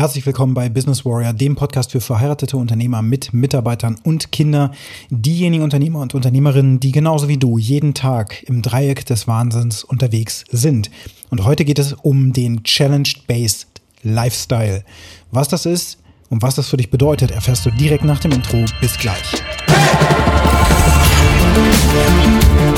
Herzlich willkommen bei Business Warrior, dem Podcast für verheiratete Unternehmer mit Mitarbeitern und Kinder. Diejenigen Unternehmer und Unternehmerinnen, die genauso wie du jeden Tag im Dreieck des Wahnsinns unterwegs sind. Und heute geht es um den Challenge-Based Lifestyle. Was das ist und was das für dich bedeutet, erfährst du direkt nach dem Intro. Bis gleich. Am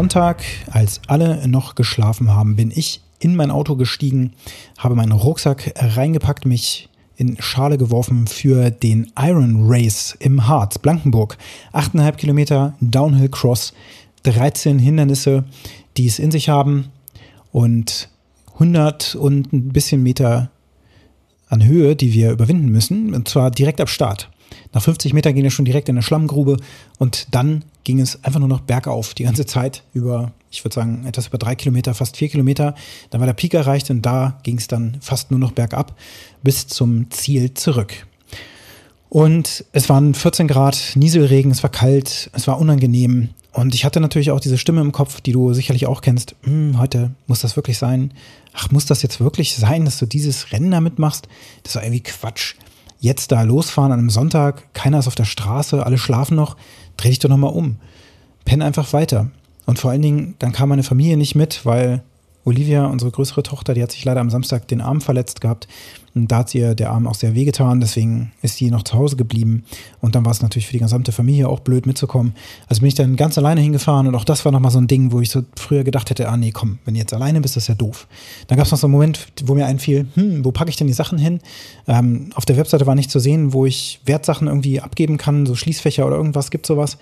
Sonntag, als alle noch geschlafen haben, bin ich in mein Auto gestiegen, habe meinen Rucksack reingepackt, mich in Schale geworfen für den Iron Race im Harz, Blankenburg. 8,5 Kilometer Downhill Cross, 13 Hindernisse, die es in sich haben und 100 und ein bisschen Meter an Höhe, die wir überwinden müssen, und zwar direkt ab Start. Nach 50 Metern ging er schon direkt in eine Schlammgrube und dann ging es einfach nur noch bergauf die ganze Zeit über, ich würde sagen, etwas über drei Kilometer, fast vier Kilometer. Dann war der Peak erreicht und da ging es dann fast nur noch bergab bis zum Ziel zurück. Und es waren 14 Grad, Nieselregen, es war kalt, es war unangenehm. Und ich hatte natürlich auch diese Stimme im Kopf, die du sicherlich auch kennst. Hm, heute muss das wirklich sein? Ach, muss das jetzt wirklich sein, dass du dieses Rennen damit machst? Das war irgendwie Quatsch jetzt da losfahren an einem Sonntag, keiner ist auf der Straße, alle schlafen noch, dreh dich doch nochmal um. Penn einfach weiter. Und vor allen Dingen, dann kam meine Familie nicht mit, weil Olivia, unsere größere Tochter, die hat sich leider am Samstag den Arm verletzt gehabt. Und da hat ihr der Arm auch sehr wehgetan, deswegen ist sie noch zu Hause geblieben. Und dann war es natürlich für die gesamte Familie auch blöd mitzukommen. Also bin ich dann ganz alleine hingefahren und auch das war nochmal so ein Ding, wo ich so früher gedacht hätte, ah nee, komm, wenn du jetzt alleine bist, ist ja doof. Dann gab es noch so einen Moment, wo mir einfiel, hm, wo packe ich denn die Sachen hin? Ähm, auf der Webseite war nicht zu sehen, wo ich Wertsachen irgendwie abgeben kann, so Schließfächer oder irgendwas, gibt sowas.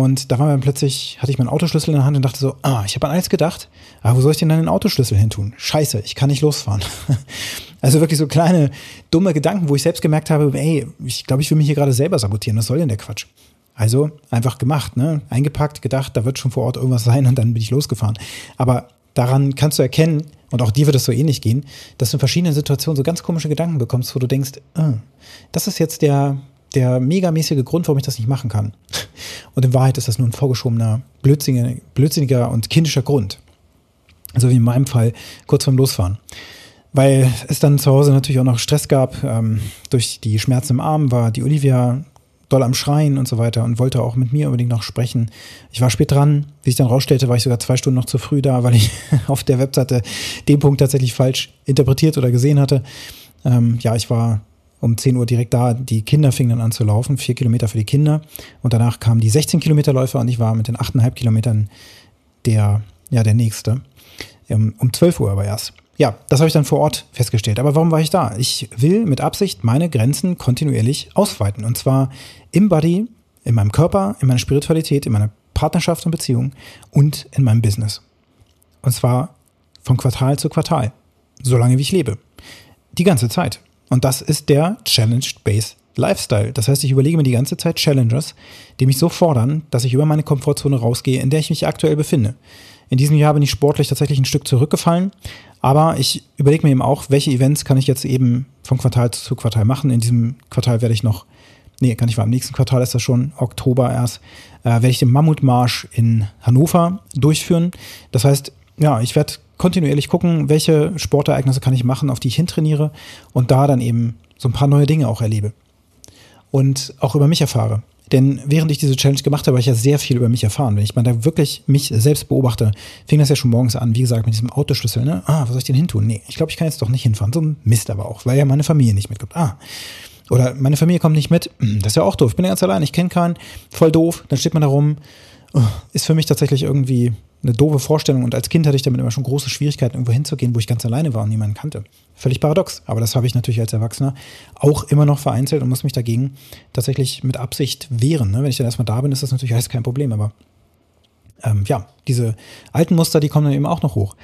Und da war dann plötzlich, hatte ich meinen Autoschlüssel in der Hand und dachte so, ah, ich habe an alles gedacht, aber wo soll ich denn dann den Autoschlüssel hin tun? Scheiße, ich kann nicht losfahren. also wirklich so kleine, dumme Gedanken, wo ich selbst gemerkt habe, ey, ich glaube, ich will mich hier gerade selber sabotieren, was soll denn der Quatsch? Also einfach gemacht, ne? Eingepackt, gedacht, da wird schon vor Ort irgendwas sein und dann bin ich losgefahren. Aber daran kannst du erkennen, und auch dir wird es so ähnlich gehen, dass du in verschiedenen Situationen so ganz komische Gedanken bekommst, wo du denkst, äh, das ist jetzt der, der megamäßige Grund, warum ich das nicht machen kann. Und in Wahrheit ist das nur ein vorgeschobener, blödsinniger, blödsinniger und kindischer Grund. So wie in meinem Fall kurz vorm Losfahren. Weil es dann zu Hause natürlich auch noch Stress gab. Ähm, durch die Schmerzen im Arm war die Olivia doll am Schreien und so weiter und wollte auch mit mir unbedingt noch sprechen. Ich war spät dran. Wie sich dann rausstellte, war ich sogar zwei Stunden noch zu früh da, weil ich auf der Webseite den Punkt tatsächlich falsch interpretiert oder gesehen hatte. Ähm, ja, ich war um 10 Uhr direkt da. Die Kinder fingen dann an zu laufen, vier Kilometer für die Kinder. Und danach kamen die 16 Kilometer Läufer und ich war mit den 8,5 Kilometern der, ja, der nächste. Um 12 Uhr aber erst. Ja, das habe ich dann vor Ort festgestellt. Aber warum war ich da? Ich will mit Absicht meine Grenzen kontinuierlich ausweiten. Und zwar im Body, in meinem Körper, in meiner Spiritualität, in meiner Partnerschaft und Beziehung und in meinem Business. Und zwar von Quartal zu Quartal. Solange wie ich lebe. Die ganze Zeit. Und das ist der Challenged-Based Lifestyle. Das heißt, ich überlege mir die ganze Zeit Challenges, die mich so fordern, dass ich über meine Komfortzone rausgehe, in der ich mich aktuell befinde. In diesem Jahr bin ich sportlich tatsächlich ein Stück zurückgefallen, aber ich überlege mir eben auch, welche Events kann ich jetzt eben von Quartal zu Quartal machen. In diesem Quartal werde ich noch, nee, kann ich war, im nächsten Quartal ist das schon, Oktober erst, äh, werde ich den Mammutmarsch in Hannover durchführen. Das heißt, ja, ich werde kontinuierlich gucken, welche Sportereignisse kann ich machen, auf die ich hintrainiere und da dann eben so ein paar neue Dinge auch erlebe. Und auch über mich erfahre. Denn während ich diese Challenge gemacht habe, habe ich ja sehr viel über mich erfahren. Wenn ich mal da wirklich mich selbst beobachte, fing das ja schon morgens an, wie gesagt, mit diesem Autoschlüssel, ne? Ah, was soll ich denn hin tun? Nee, ich glaube, ich kann jetzt doch nicht hinfahren. So ein Mist aber auch, weil ja meine Familie nicht mitkommt. Ah. Oder meine Familie kommt nicht mit. Hm, das ist ja auch doof. Ich bin ja ganz allein, ich kenne keinen. Voll doof. Dann steht man da rum. Ist für mich tatsächlich irgendwie eine doofe Vorstellung und als Kind hatte ich damit immer schon große Schwierigkeiten, irgendwo hinzugehen, wo ich ganz alleine war und niemanden kannte. Völlig paradox, aber das habe ich natürlich als Erwachsener auch immer noch vereinzelt und muss mich dagegen tatsächlich mit Absicht wehren. Ne? Wenn ich dann erstmal da bin, ist das natürlich alles kein Problem, aber ähm, ja, diese alten Muster, die kommen dann eben auch noch hoch.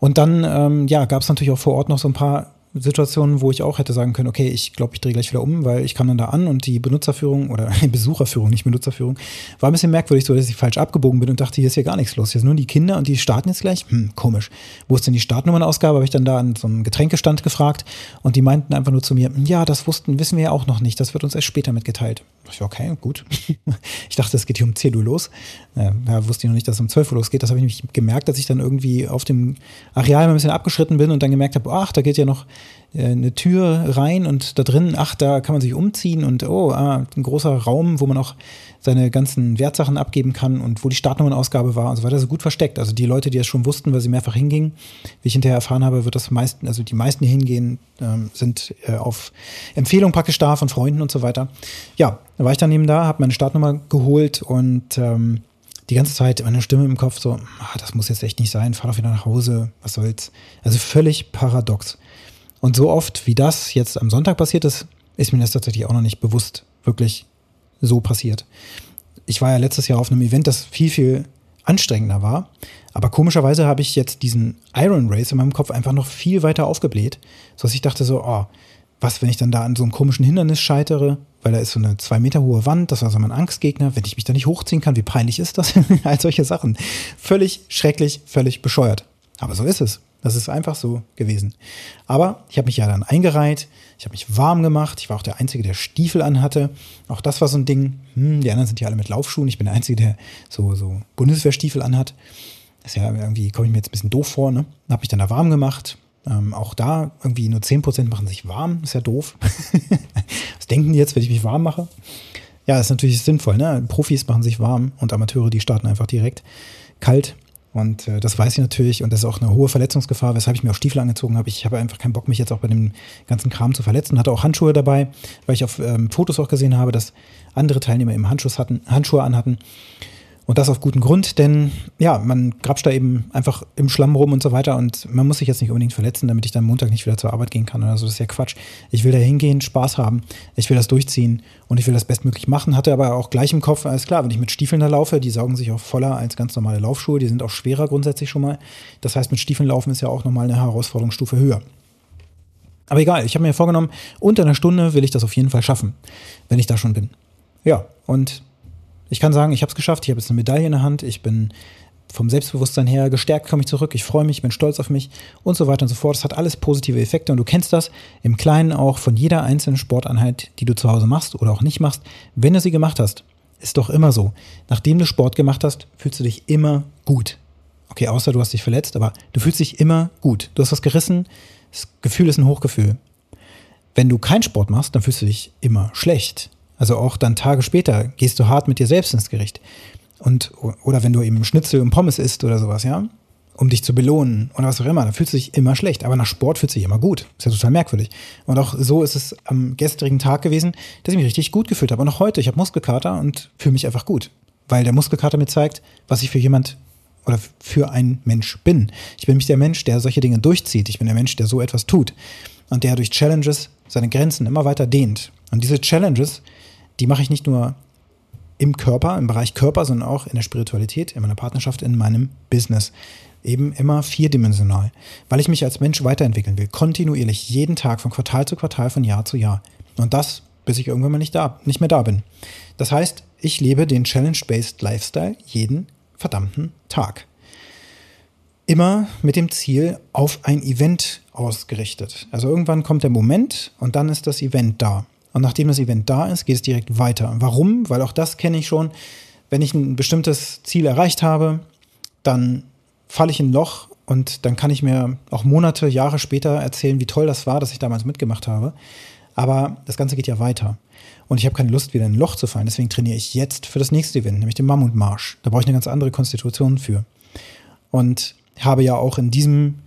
Und dann ähm, ja, gab es natürlich auch vor Ort noch so ein paar Situationen, wo ich auch hätte sagen können, okay, ich glaube, ich drehe gleich wieder um, weil ich kam dann da an und die Benutzerführung oder Besucherführung, nicht Benutzerführung, war ein bisschen merkwürdig, so dass ich falsch abgebogen bin und dachte, hier ist hier gar nichts los. Hier sind nur die Kinder und die starten jetzt gleich. Hm, komisch. Wo ist denn die Startnummernausgabe? Habe ich dann da an so einem Getränkestand gefragt und die meinten einfach nur zu mir, ja, das wussten, wissen wir ja auch noch nicht. Das wird uns erst später mitgeteilt. Ich okay, gut. ich dachte, es geht hier um 10 Uhr los. Ja, wusste ich noch nicht, dass es um 12 Uhr losgeht. Das habe ich nämlich gemerkt, dass ich dann irgendwie auf dem Areal ein bisschen abgeschritten bin und dann gemerkt habe, ach, da geht ja noch äh, eine Tür rein und da drin, ach, da kann man sich umziehen und oh, ah, ein großer Raum, wo man auch seine ganzen Wertsachen abgeben kann und wo die Startnummernausgabe war und so weiter, so gut versteckt. Also die Leute, die das schon wussten, weil sie mehrfach hingingen, wie ich hinterher erfahren habe, wird das meisten, also die meisten, die hingehen, ähm, sind äh, auf Empfehlung praktisch da von Freunden und so weiter. Ja, da war ich dann eben da, habe meine Startnummer geholt und ähm, die ganze Zeit meine Stimme im Kopf so, ah, das muss jetzt echt nicht sein, fahr doch wieder nach Hause, was soll's. Also völlig paradox. Und so oft, wie das jetzt am Sonntag passiert ist, ist mir das tatsächlich auch noch nicht bewusst wirklich so passiert. Ich war ja letztes Jahr auf einem Event, das viel, viel anstrengender war. Aber komischerweise habe ich jetzt diesen Iron Race in meinem Kopf einfach noch viel weiter aufgebläht, sodass ich dachte so, oh, was, wenn ich dann da an so einem komischen Hindernis scheitere, weil da ist so eine zwei Meter hohe Wand, das war so mein Angstgegner, wenn ich mich da nicht hochziehen kann, wie peinlich ist das? All solche Sachen. Völlig schrecklich, völlig bescheuert. Aber so ist es. Das ist einfach so gewesen. Aber ich habe mich ja dann eingereiht, ich habe mich warm gemacht, ich war auch der Einzige, der Stiefel anhatte. Auch das war so ein Ding. Hm, die anderen sind ja alle mit Laufschuhen, ich bin der Einzige, der so, so Bundeswehrstiefel anhat. Das ist ja irgendwie, komme ich mir jetzt ein bisschen doof vor, ne? Habe mich dann da warm gemacht. Ähm, auch da irgendwie nur 10% machen sich warm, ist ja doof. Was denken die jetzt, wenn ich mich warm mache? Ja, das ist natürlich sinnvoll, ne? Profis machen sich warm und Amateure, die starten einfach direkt kalt. Und äh, das weiß ich natürlich und das ist auch eine hohe Verletzungsgefahr, weshalb ich mir auch Stiefel angezogen habe. Ich habe einfach keinen Bock, mich jetzt auch bei dem ganzen Kram zu verletzen. Hatte auch Handschuhe dabei, weil ich auf ähm, Fotos auch gesehen habe, dass andere Teilnehmer eben Handschuhe, hatten, Handschuhe anhatten. Und das auf guten Grund, denn ja, man grapscht da eben einfach im Schlamm rum und so weiter und man muss sich jetzt nicht unbedingt verletzen, damit ich dann Montag nicht wieder zur Arbeit gehen kann oder so. Das ist ja Quatsch. Ich will da hingehen, Spaß haben, ich will das durchziehen und ich will das bestmöglich machen. Hatte aber auch gleich im Kopf, alles klar, wenn ich mit Stiefeln da laufe, die saugen sich auch voller als ganz normale Laufschuhe, die sind auch schwerer grundsätzlich schon mal. Das heißt, mit Stiefeln laufen ist ja auch nochmal eine Herausforderungsstufe höher. Aber egal, ich habe mir vorgenommen, unter einer Stunde will ich das auf jeden Fall schaffen, wenn ich da schon bin. Ja, und ich kann sagen, ich habe es geschafft, ich habe jetzt eine Medaille in der Hand, ich bin vom Selbstbewusstsein her gestärkt, komme ich zurück, ich freue mich, bin stolz auf mich und so weiter und so fort. Das hat alles positive Effekte und du kennst das im Kleinen auch von jeder einzelnen Sporteinheit, die du zu Hause machst oder auch nicht machst. Wenn du sie gemacht hast, ist doch immer so. Nachdem du Sport gemacht hast, fühlst du dich immer gut. Okay, außer du hast dich verletzt, aber du fühlst dich immer gut. Du hast was gerissen, das Gefühl ist ein Hochgefühl. Wenn du keinen Sport machst, dann fühlst du dich immer schlecht. Also auch dann Tage später gehst du hart mit dir selbst ins Gericht. Und, oder wenn du eben Schnitzel und Pommes isst oder sowas, ja, um dich zu belohnen oder was auch immer, dann fühlst du dich immer schlecht. Aber nach Sport fühlt sich immer gut. Ist ja total merkwürdig. Und auch so ist es am gestrigen Tag gewesen, dass ich mich richtig gut gefühlt habe. Und auch heute, ich habe Muskelkater und fühle mich einfach gut. Weil der Muskelkater mir zeigt, was ich für jemand oder für ein Mensch bin. Ich bin nämlich der Mensch, der solche Dinge durchzieht. Ich bin der Mensch, der so etwas tut. Und der durch Challenges seine Grenzen immer weiter dehnt. Und diese Challenges, die mache ich nicht nur im Körper, im Bereich Körper, sondern auch in der Spiritualität, in meiner Partnerschaft, in meinem Business. Eben immer vierdimensional, weil ich mich als Mensch weiterentwickeln will, kontinuierlich, jeden Tag, von Quartal zu Quartal, von Jahr zu Jahr. Und das, bis ich irgendwann mal nicht, da, nicht mehr da bin. Das heißt, ich lebe den Challenge-Based Lifestyle jeden verdammten Tag. Immer mit dem Ziel auf ein Event ausgerichtet. Also irgendwann kommt der Moment und dann ist das Event da. Und nachdem das Event da ist, geht es direkt weiter. Warum? Weil auch das kenne ich schon. Wenn ich ein bestimmtes Ziel erreicht habe, dann falle ich in ein Loch und dann kann ich mir auch Monate, Jahre später erzählen, wie toll das war, dass ich damals mitgemacht habe. Aber das Ganze geht ja weiter. Und ich habe keine Lust, wieder in ein Loch zu fallen. Deswegen trainiere ich jetzt für das nächste Event, nämlich den Mammutmarsch. Da brauche ich eine ganz andere Konstitution für. Und habe ja auch in diesem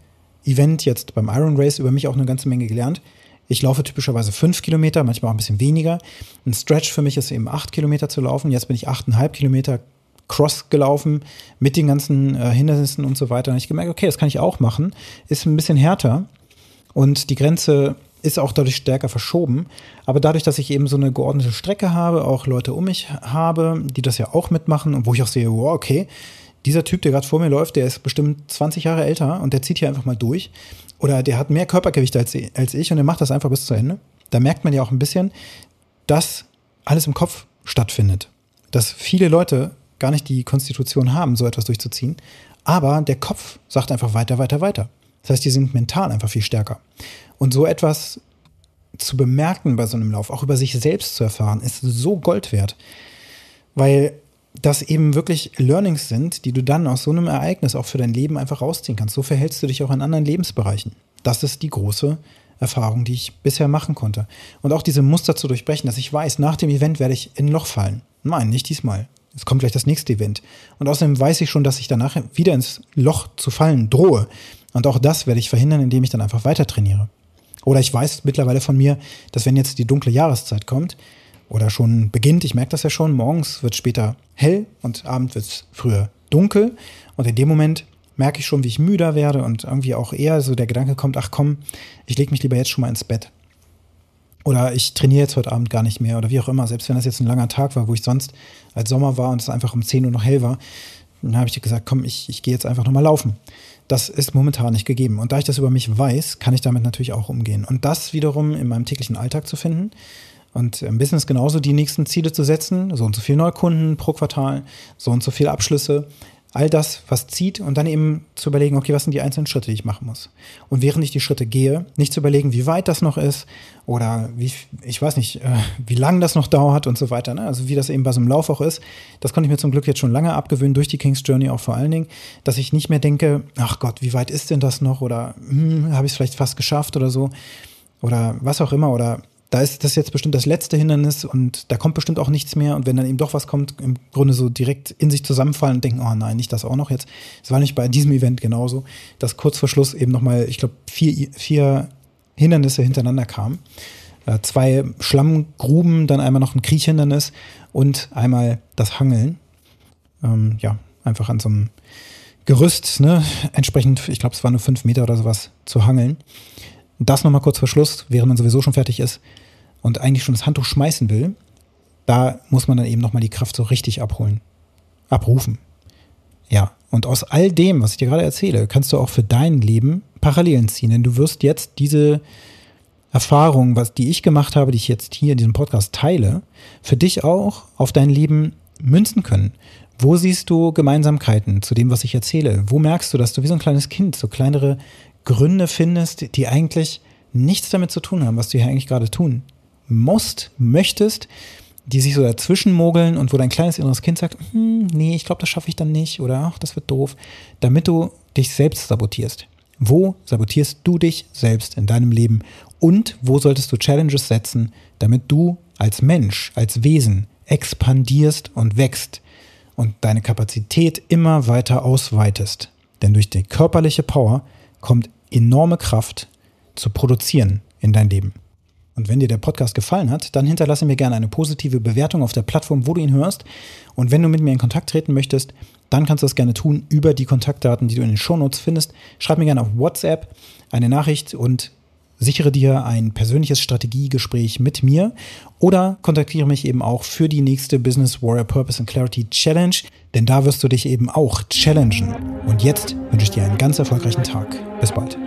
Event jetzt beim Iron Race über mich auch eine ganze Menge gelernt. Ich laufe typischerweise fünf Kilometer, manchmal auch ein bisschen weniger. Ein Stretch für mich ist eben acht Kilometer zu laufen. Jetzt bin ich achteinhalb Kilometer Cross gelaufen mit den ganzen äh, Hindernissen und so weiter. Und ich gemerkt, okay, das kann ich auch machen. Ist ein bisschen härter und die Grenze ist auch dadurch stärker verschoben. Aber dadurch, dass ich eben so eine geordnete Strecke habe, auch Leute um mich habe, die das ja auch mitmachen und wo ich auch sehe, wow, okay, dieser Typ, der gerade vor mir läuft, der ist bestimmt 20 Jahre älter und der zieht hier einfach mal durch. Oder der hat mehr Körpergewicht als, als ich und der macht das einfach bis zu Ende. Da merkt man ja auch ein bisschen, dass alles im Kopf stattfindet. Dass viele Leute gar nicht die Konstitution haben, so etwas durchzuziehen. Aber der Kopf sagt einfach weiter, weiter, weiter. Das heißt, die sind mental einfach viel stärker. Und so etwas zu bemerken bei so einem Lauf, auch über sich selbst zu erfahren, ist so Gold wert. Weil das eben wirklich Learnings sind, die du dann aus so einem Ereignis auch für dein Leben einfach rausziehen kannst. So verhältst du dich auch in anderen Lebensbereichen. Das ist die große Erfahrung, die ich bisher machen konnte. Und auch diese Muster zu durchbrechen, dass ich weiß, nach dem Event werde ich in ein Loch fallen. Nein, nicht diesmal. Es kommt gleich das nächste Event. Und außerdem weiß ich schon, dass ich danach wieder ins Loch zu fallen drohe. Und auch das werde ich verhindern, indem ich dann einfach weiter trainiere. Oder ich weiß mittlerweile von mir, dass wenn jetzt die dunkle Jahreszeit kommt, oder schon beginnt, ich merke das ja schon, morgens wird später hell und abends wird es früher dunkel. Und in dem Moment merke ich schon, wie ich müder werde und irgendwie auch eher so der Gedanke kommt, ach komm, ich lege mich lieber jetzt schon mal ins Bett. Oder ich trainiere jetzt heute Abend gar nicht mehr oder wie auch immer, selbst wenn das jetzt ein langer Tag war, wo ich sonst als Sommer war und es einfach um 10 Uhr noch hell war, dann habe ich gesagt, komm, ich, ich gehe jetzt einfach nochmal laufen. Das ist momentan nicht gegeben. Und da ich das über mich weiß, kann ich damit natürlich auch umgehen. Und das wiederum in meinem täglichen Alltag zu finden, und im Business genauso die nächsten Ziele zu setzen, so und so viele Neukunden pro Quartal, so und so viele Abschlüsse, all das, was zieht und dann eben zu überlegen, okay, was sind die einzelnen Schritte, die ich machen muss. Und während ich die Schritte gehe, nicht zu überlegen, wie weit das noch ist oder wie, ich weiß nicht, äh, wie lang das noch dauert und so weiter. Ne? Also wie das eben bei so einem Lauf auch ist. Das konnte ich mir zum Glück jetzt schon lange abgewöhnen, durch die King's Journey auch vor allen Dingen, dass ich nicht mehr denke, ach Gott, wie weit ist denn das noch oder hm, habe ich es vielleicht fast geschafft oder so oder was auch immer oder da ist das jetzt bestimmt das letzte Hindernis und da kommt bestimmt auch nichts mehr. Und wenn dann eben doch was kommt, im Grunde so direkt in sich zusammenfallen und denken, oh nein, nicht das auch noch jetzt. Es war nicht bei diesem Event genauso, dass kurz vor Schluss eben nochmal, ich glaube, vier, vier Hindernisse hintereinander kamen. Äh, zwei Schlammgruben, dann einmal noch ein Kriechhindernis und einmal das Hangeln. Ähm, ja, einfach an so einem Gerüst, ne, entsprechend, ich glaube, es waren nur fünf Meter oder sowas zu hangeln. Das nochmal kurz vor Schluss, während man sowieso schon fertig ist und eigentlich schon das Handtuch schmeißen will, da muss man dann eben nochmal die Kraft so richtig abholen, abrufen. Ja, und aus all dem, was ich dir gerade erzähle, kannst du auch für dein Leben Parallelen ziehen, denn du wirst jetzt diese Erfahrung, was die ich gemacht habe, die ich jetzt hier in diesem Podcast teile, für dich auch auf dein Leben münzen können. Wo siehst du Gemeinsamkeiten zu dem, was ich erzähle? Wo merkst du, dass du wie so ein kleines Kind so kleinere Gründe findest, die eigentlich nichts damit zu tun haben, was du hier eigentlich gerade tun musst, möchtest, die sich so dazwischen mogeln und wo dein kleines inneres Kind sagt, hm, nee, ich glaube, das schaffe ich dann nicht oder ach, das wird doof, damit du dich selbst sabotierst. Wo sabotierst du dich selbst in deinem Leben und wo solltest du Challenges setzen, damit du als Mensch, als Wesen expandierst und wächst und deine Kapazität immer weiter ausweitest. Denn durch die körperliche Power kommt enorme Kraft zu produzieren in dein Leben. Und wenn dir der Podcast gefallen hat, dann hinterlasse mir gerne eine positive Bewertung auf der Plattform, wo du ihn hörst. Und wenn du mit mir in Kontakt treten möchtest, dann kannst du das gerne tun über die Kontaktdaten, die du in den Shownotes findest. Schreib mir gerne auf WhatsApp eine Nachricht und sichere dir ein persönliches Strategiegespräch mit mir oder kontaktiere mich eben auch für die nächste Business Warrior Purpose and Clarity Challenge, denn da wirst du dich eben auch challengen. Und jetzt wünsche ich dir einen ganz erfolgreichen Tag. Bis bald.